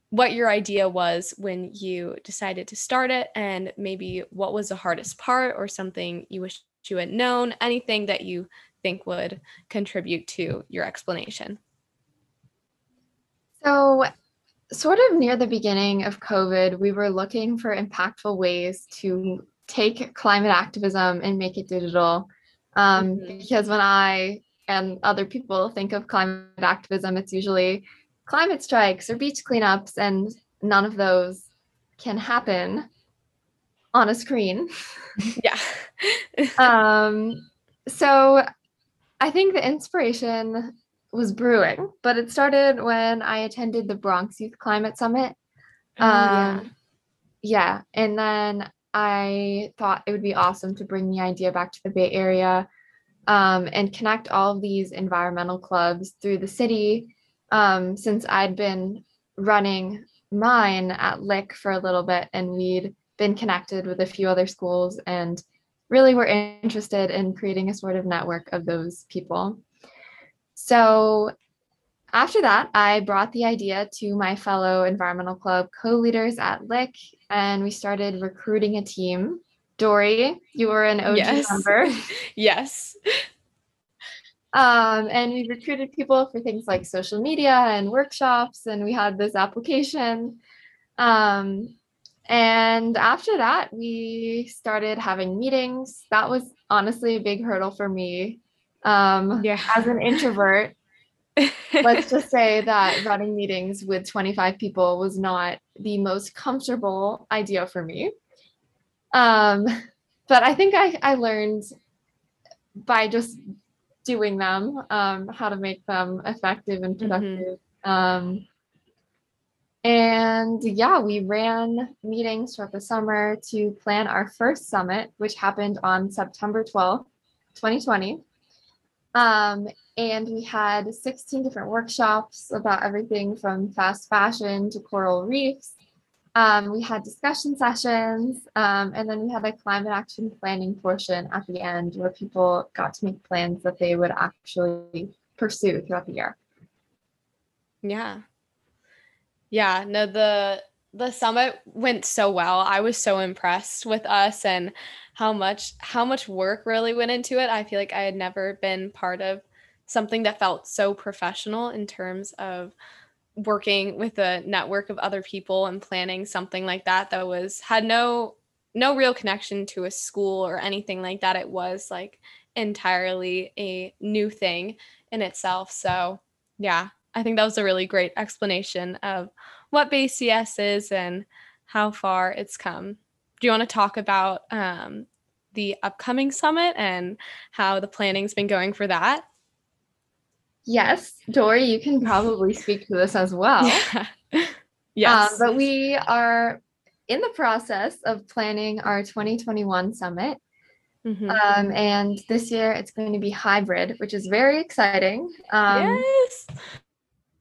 what your idea was when you decided to start it and maybe what was the hardest part or something you wish you had known anything that you think would contribute to your explanation so sort of near the beginning of COVID, we were looking for impactful ways to take climate activism and make it digital. Um, mm-hmm. Because when I and other people think of climate activism, it's usually climate strikes or beach cleanups, and none of those can happen on a screen. [LAUGHS] Yeah. [LAUGHS] um, so I think the inspiration was brewing, but it started when I attended the Bronx Youth Climate Summit. Oh, um, yeah. yeah. And then I thought it would be awesome to bring the idea back to the Bay Area um, and connect all of these environmental clubs through the city. Um, since I'd been running mine at Lick for a little bit and we'd been connected with a few other schools and really were interested in creating a sort of network of those people. So after that, I brought the idea to my fellow environmental club co leaders at Lick, and we started recruiting a team. Dory, you were an OG yes. member. [LAUGHS] [LAUGHS] yes. Um, and we recruited people for things like social media and workshops, and we had this application. Um, and after that, we started having meetings. That was honestly a big hurdle for me um, yeah. As an introvert, [LAUGHS] let's just say that running meetings with 25 people was not the most comfortable idea for me. Um, but I think I, I learned by just doing them um, how to make them effective and mm-hmm. productive. Mm-hmm. Um, and yeah, we ran meetings throughout the summer to plan our first summit, which happened on September 12th, 2020. Um, and we had 16 different workshops about everything from fast fashion to coral reefs. Um, we had discussion sessions, um, and then we had a climate action planning portion at the end where people got to make plans that they would actually pursue throughout the year. Yeah. Yeah, no, the the summit went so well. I was so impressed with us and how much how much work really went into it. I feel like I had never been part of something that felt so professional in terms of working with a network of other people and planning something like that that was had no no real connection to a school or anything like that. It was like entirely a new thing in itself. So, yeah, I think that was a really great explanation of what BCS is and how far it's come. Do you want to talk about um, the upcoming summit and how the planning's been going for that? Yes, Dory, you can probably [LAUGHS] speak to this as well. Yeah. [LAUGHS] yes. Um, but we are in the process of planning our 2021 summit. Mm-hmm. Um, and this year it's going to be hybrid, which is very exciting. Um, yes.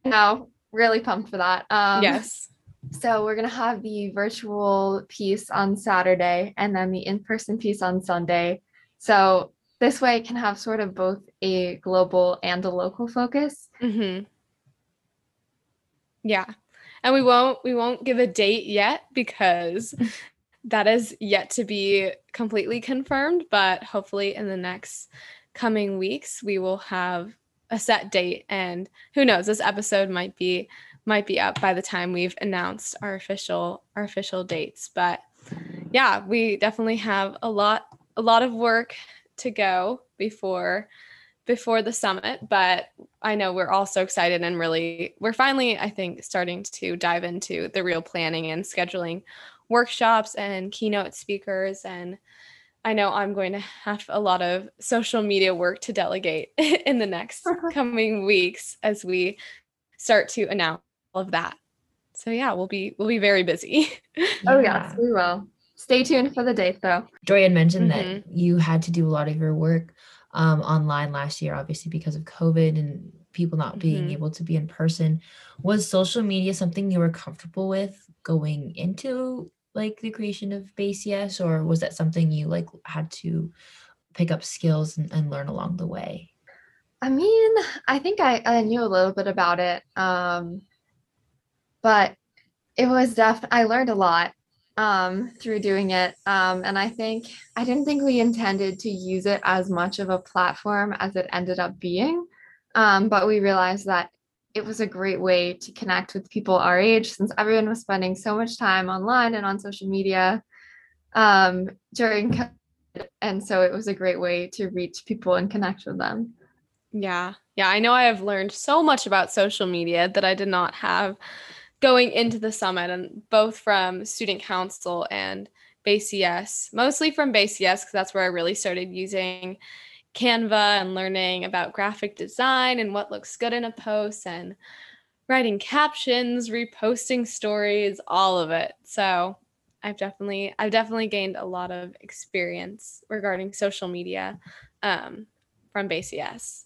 Now, really pumped for that. Um, yes. So we're gonna have the virtual piece on Saturday and then the in-person piece on Sunday. So this way it can have sort of both a global and a local focus. Mm-hmm. Yeah. And we won't we won't give a date yet because [LAUGHS] that is yet to be completely confirmed, but hopefully in the next coming weeks we will have a set date and who knows this episode might be might be up by the time we've announced our official our official dates. But yeah we definitely have a lot a lot of work to go before before the summit. But i know we're all so excited and really we're finally i think starting to dive into the real planning and scheduling workshops and keynote speakers and I know I'm going to have a lot of social media work to delegate [LAUGHS] in the next [LAUGHS] coming weeks as we start to announce all of that. So yeah, we'll be we'll be very busy. [LAUGHS] Oh yes, we will. Stay tuned for the date though. Joy had mentioned mm-hmm. that you had to do a lot of your work um, online last year, obviously because of COVID and people not being mm-hmm. able to be in person. Was social media something you were comfortable with going into like the creation of BayCS or was that something you like had to pick up skills and, and learn along the way? I mean i think I, I knew a little bit about it um but it was def i learned a lot um through doing it um and i think i didn't think we intended to use it as much of a platform as it ended up being um but we realized that it was a great way to connect with people our age since everyone was spending so much time online and on social media um, during COVID. And so it was a great way to reach people and connect with them. Yeah. Yeah. I know I have learned so much about social media that I did not have going into the summit, and both from student council and BayCS, mostly from BayCS, because that's where I really started using Canva and learning about graphic design and what looks good in a post and writing captions, reposting stories, all of it. So I've definitely I've definitely gained a lot of experience regarding social media um, from BayCS.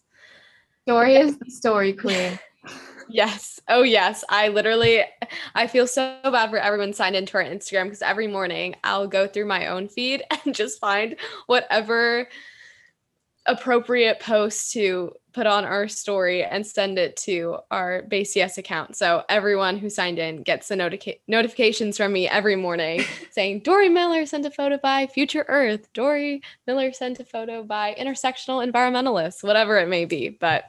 Dory is the story queen. [LAUGHS] yes. Oh yes. I literally I feel so bad for everyone signed into our Instagram because every morning I'll go through my own feed [LAUGHS] and just find whatever appropriate post to put on our story and send it to our BayCS account. So everyone who signed in gets the notica- notifications from me every morning [LAUGHS] saying Dory Miller sent a photo by Future Earth, Dory Miller sent a photo by intersectional environmentalists, whatever it may be. But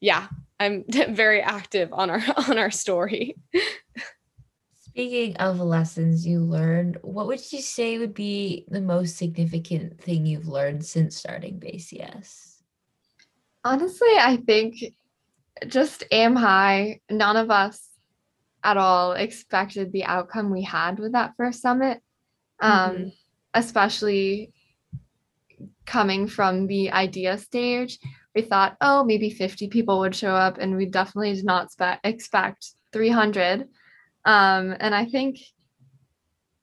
yeah, I'm [LAUGHS] very active on our [LAUGHS] on our story. Speaking of lessons you learned, what would you say would be the most significant thing you've learned since starting BayCS? Honestly, I think just aim high. None of us at all expected the outcome we had with that first summit, um, mm-hmm. especially coming from the idea stage. We thought, oh, maybe 50 people would show up, and we definitely did not spe- expect 300. Um, and I think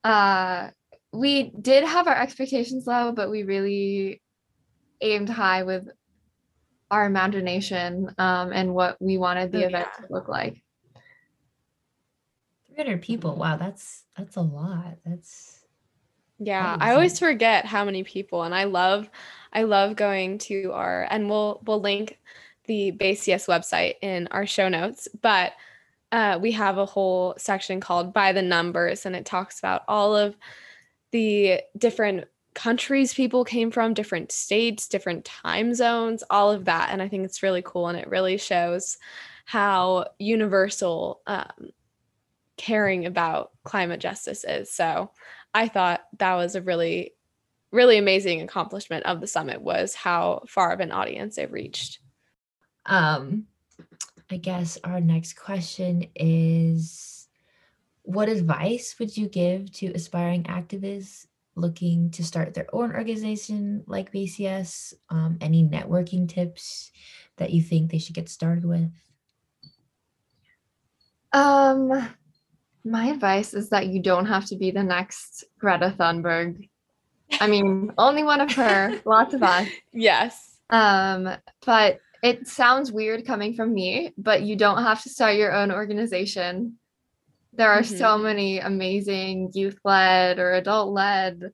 uh, we did have our expectations low, but we really aimed high with our imagination um, and what we wanted the oh, event yeah. to look like. 300 people. Wow, that's that's a lot. That's yeah, I always forget how many people and I love I love going to our and we'll we'll link the BayCS website in our show notes, but uh, we have a whole section called by the numbers and it talks about all of the different countries people came from different states different time zones all of that. And i think it's really cool and it really shows how universal um, caring about climate justice is. So i thought that was a really really amazing accomplishment of the summit was how far of an audience it reached. Um I guess our next question is What advice would you give to aspiring activists looking to start their own organization like BCS? Um, any networking tips that you think they should get started with? Um, my advice is that you don't have to be the next Greta Thunberg. I mean, only one of her, lots of us. [LAUGHS] Yes. Um, but it sounds weird coming from me, but you don't have to start your own organization. There are mm-hmm. so many amazing youth led or adult led,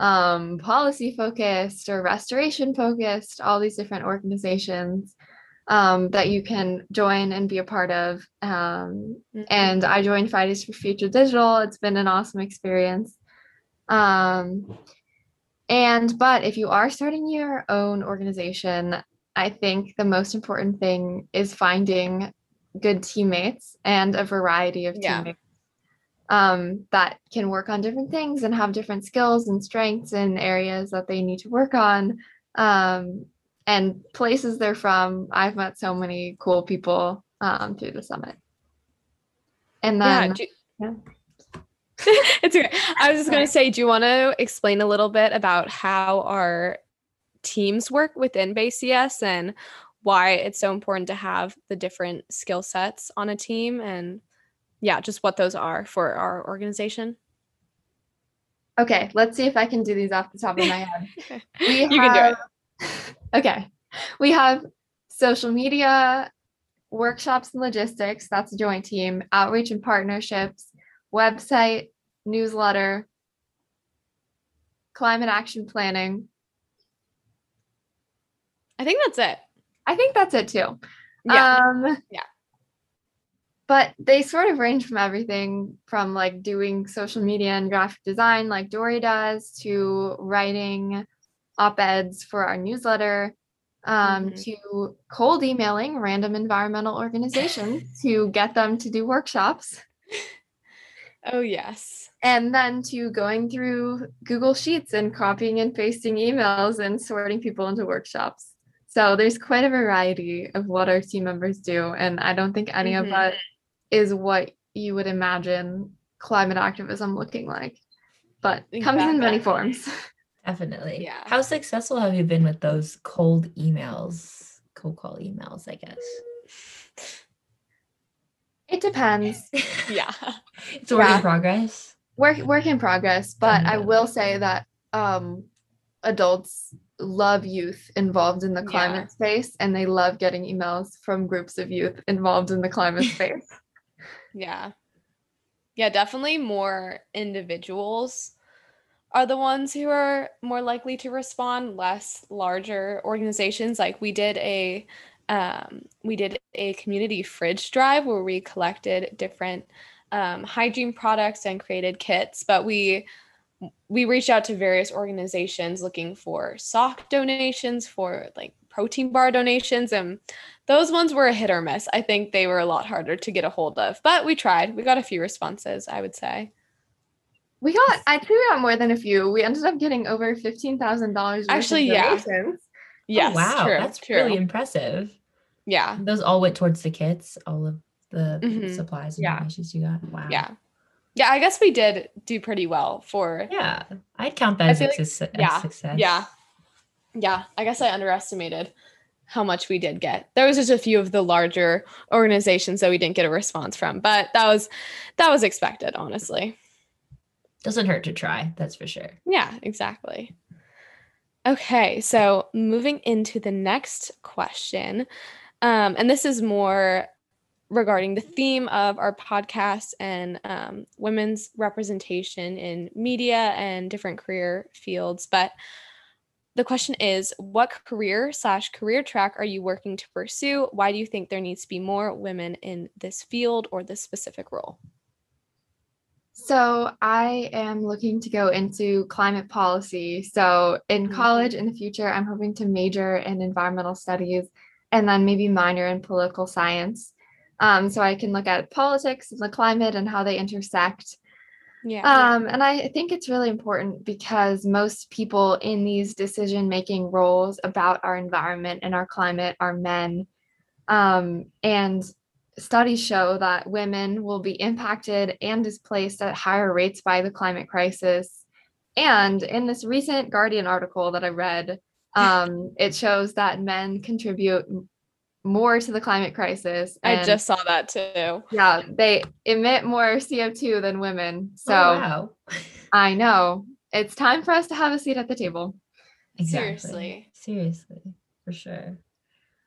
um, policy focused or restoration focused, all these different organizations um, that you can join and be a part of. Um, mm-hmm. And I joined Fridays for Future Digital. It's been an awesome experience. Um, and but if you are starting your own organization, I think the most important thing is finding good teammates and a variety of Yeah. teammates um, that can work on different things and have different skills and strengths in areas that they need to work on. Um, and places they're from. I've met so many cool people um, through the summit. And yeah. then do- yeah. [LAUGHS] it's okay. I was just going to say, do you want to explain a little bit about how our teams work within BayCS and why it's so important to have the different skill sets on a team and yeah, just what those are for our organization? Okay, let's see if I can do these off the top of my head. [LAUGHS] We you can do it. [LAUGHS] Okay. We have social media, workshops and logistics, that's a joint team, outreach and partnerships, website, newsletter, climate action planning. I think that's it. I think that's it too. Yeah. Um, Yeah. But they sort of range from everything from like doing social media and graphic design, like Dory does, to writing op eds for our newsletter, um, Mhm. to cold emailing random environmental organizations [LAUGHS] to get them to do workshops, oh, yes. and then to going through Google Sheets and copying and pasting emails and sorting people into workshops. So there's quite a variety of what our team members do. And I don't think any of Mhm. that is what you would imagine climate activism looking like, but comes in many forms. Definitely. Yeah. How successful have you been with those cold emails, cold call emails, I guess? It depends. [LAUGHS] Yeah. It's a work Yeah. in progress. Work work in progress, but I will say that um adults love youth involved in the climate space and they love getting emails from groups of youth involved in the climate [LAUGHS] space. Yeah. Yeah, definitely more individuals are the ones who are more likely to respond, less larger organizations. Like we did a um, we did a community fridge drive where we collected different um, hygiene products and created kits, but we we reached out to various organizations looking for sock donations for like protein bar donations and those ones were a hit or miss. I think they were a lot harder to get a hold of, but we tried. We got a few responses, I would say. We got I think we got more than a few. We ended up getting over fifteen thousand dollars. Actually, yeah. Yes, oh, wow. true, That's true. really impressive. yeah, Those all went towards the kits, all of the Mhm. supplies and Yeah. donations you got. Wow. yeah, yeah. I guess we did do pretty well for Yeah. I'd count that as like- success. yeah, success. yeah, yeah. I guess I underestimated how much we did get. There was just a few of the larger organizations that we didn't get a response from, but that was that was expected, honestly. Doesn't hurt to try. That's for sure. Yeah, exactly. Okay, so moving into the next question. Um, and this is more regarding the theme of our podcast and um, women's representation in media and different career fields. But the question is what career slash career track are you working to pursue? Why do you think there needs to be more women in this field or this specific role? So I am looking to go into climate policy. So in Mhm. college in the future, I'm hoping to major in environmental studies and then maybe minor in political science. Um, so I can look at politics and the climate and how they intersect. Yeah. Um, and I think it's really important because most people in these decision making roles about our environment and our climate are men. Um, and studies show that women will be impacted and displaced at higher rates by the climate crisis. And in this recent Guardian article that I read, [LAUGHS] um, it shows that men contribute more to the climate crisis. I just saw that too. yeah, they emit more CO2 than women. So Oh, wow. [LAUGHS] I know it's time for us to have a seat at the table. Exactly. Seriously. Seriously. For sure.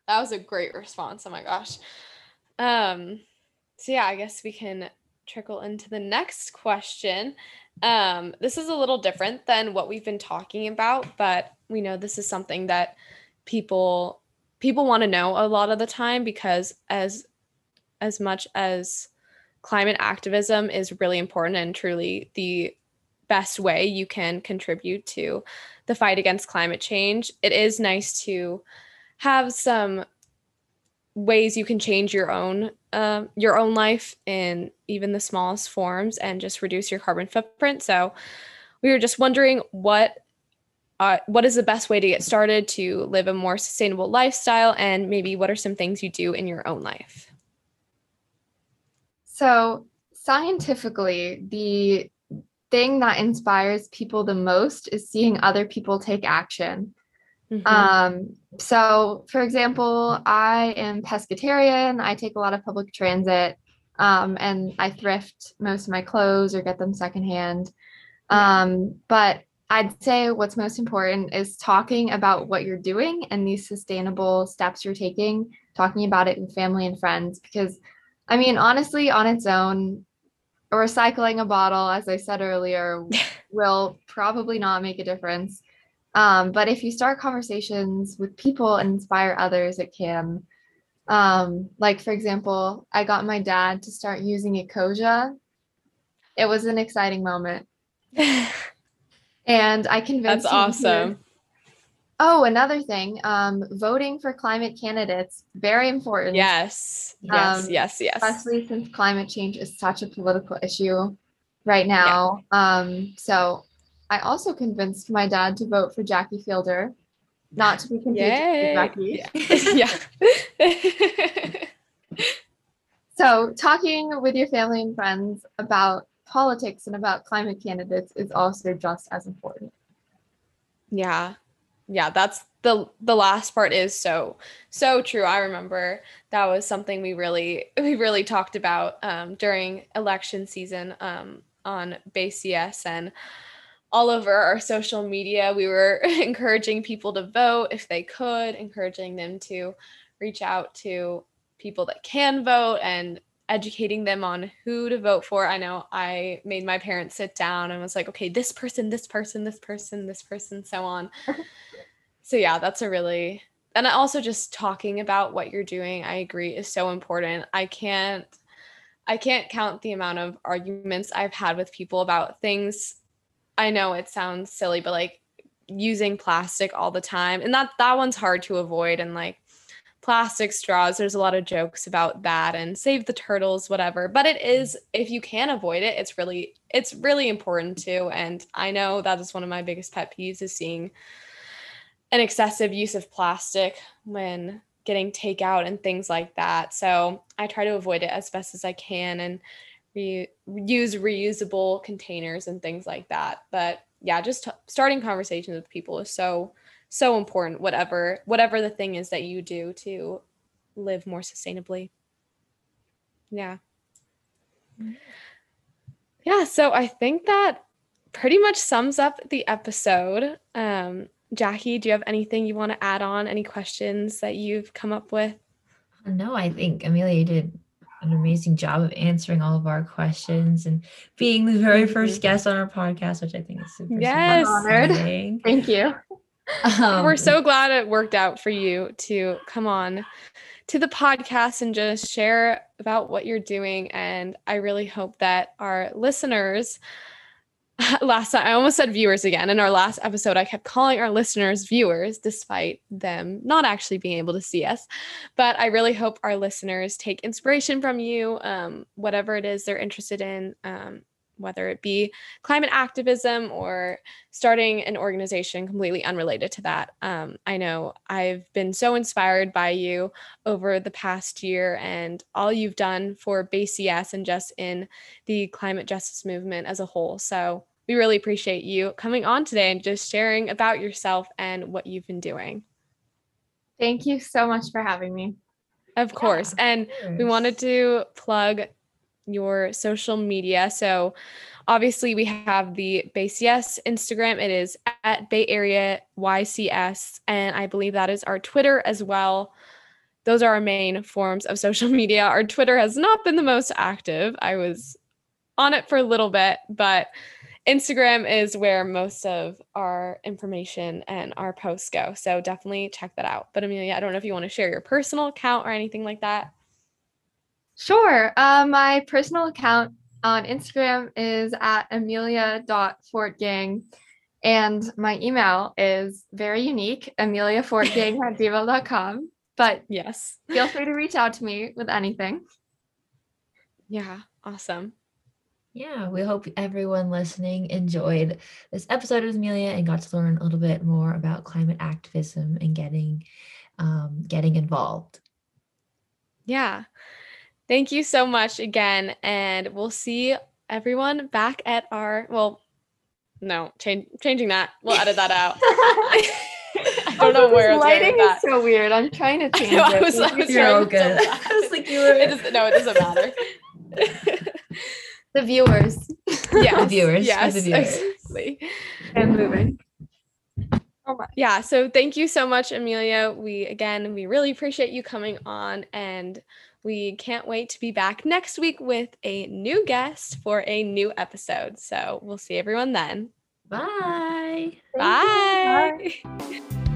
That was a great response. Oh my gosh. Um so yeah, I guess we can trickle into the next question. Um this is a little different than what we've been talking about, but we know this is something that people people want to know a lot of the time because as as much as climate activism is really important and truly the best way you can contribute to the fight against climate change, it is nice to have some ways you can change your own um, your own life in even the smallest forms and just reduce your carbon footprint. So we were just wondering what uh, what is the best way to get started to live a more sustainable lifestyle? And maybe what are some things you do in your own life? So scientifically the thing that inspires people the most is seeing other people take action. Mm-hmm. um, so for example i am pescatarian. I take a lot of public transit um, and i thrift most of my clothes or get them secondhand. Um, but I'd say what's most important is talking about what you're doing and these sustainable steps you're taking, talking about it with family and friends. Because, I mean, honestly, on its own, recycling a bottle, as I said earlier, [LAUGHS] will probably not make a difference. Um, but if you start conversations with people and inspire others, it can. Um, like, for example, I got my dad to start using Ecosia. It was an exciting moment. [LAUGHS] and I convinced. That's awesome. To, oh, another thing, um, voting for climate candidates very important. Yes, yes, um, yes, yes. Especially since climate change is such a political issue right now. Yeah. Um, so I also convinced my dad to vote for Jackie Fielder, not to be [LAUGHS] confused with Jackie. [LAUGHS] yeah. so talking with your family and friends about politics and about climate candidates is also just as important. Yeah. Yeah, that's the the last part is so so true. I remember that was something we really [LAUGHS] we really talked about um, during election season um, on BayCS and all over our social media. We were [LAUGHS] encouraging people to vote if they could, encouraging them to reach out to people that can vote and educating them on who to vote for. I know I made my parents sit down and was like, okay, this person, this person, this person, this person, so on. [LAUGHS] so yeah, that's a really and also just talking about what you're doing, I agree is so important. I can't I can't count the amount of arguments I've had with people about things. I know it sounds silly, but like using plastic all the time. And that that one's hard to avoid and like plastic straws. There's a lot of jokes about that and save the turtles, whatever. But it is, if you can avoid it, it's really, it's really important too. And I know that is one of my biggest pet peeves is seeing an excessive use of plastic when getting takeout and things like that. So I try to avoid it as best as I can and re- use reusable containers and things like that. But yeah, just t- starting conversations with people is so so important whatever whatever the thing is that you do to live more sustainably. Yeah. Yeah so i think that pretty much sums up the episode. Um jackie do you have anything you want to add on? Any questions that you've come up with? No i think amelia did an amazing job of answering all of our questions and being the very first guest on our podcast which i think is super yes. super honored. thank you um, We're so glad it worked out for you to come on to the podcast and just share about what you're doing. And I really hope that our listeners, [LAUGHS] last time I almost said viewers again. In our last episode, I kept calling our listeners viewers despite them not actually being able to see us. But I really hope our listeners take inspiration from you, um, whatever it is they're interested in. Um, whether it be climate activism or starting an organization completely unrelated to that. Um, I know I've been so inspired by you over the past year and all you've done for BCS and just in the climate justice movement as a whole. So we really appreciate you coming on today and just sharing about yourself and what you've been doing. Thank you so much for having me. Of course. Yeah, and course. we wanted to plug your social media. So obviously we have the BayCS Instagram. It is at Bay Area YCS. And I believe that is our Twitter as well. Those are our main forms of [LAUGHS] social media. Our Twitter has not been the most active. I was on it for a little bit, but Instagram is where most of our information and our posts go. So definitely check that out. But Amelia, I don't know if you want to share your personal account or anything like that. Sure. Uh, my personal account on Instagram is at amelia.fortgang. And my email is very unique, ameliafortgang at gmail.com. But [LAUGHS] Yes. feel free to reach out to me with anything. Yeah. Awesome. Yeah, we hope everyone listening enjoyed this episode of Amelia and got to learn a little bit more about climate activism and getting um, getting involved. Yeah. Thank you so much again. And we'll see everyone back at our, well, no, change, changing that. We'll edit that out. [LAUGHS] I don't know where I lighting is so weird. I'm trying to [LAUGHS] change I it. was, I was You're all good. bad. I was like, you were- It doesn't, no, it doesn't matter. [LAUGHS] the viewers yeah. The viewers, for Yes, the viewers. exactly. and moving. Oh my- Yeah. So thank you so much, Amelia. We again, we really appreciate you coming on, and we can't wait to be back next week with a new guest for a new episode. So we'll see everyone then. Bye. Bye. Bye. [LAUGHS]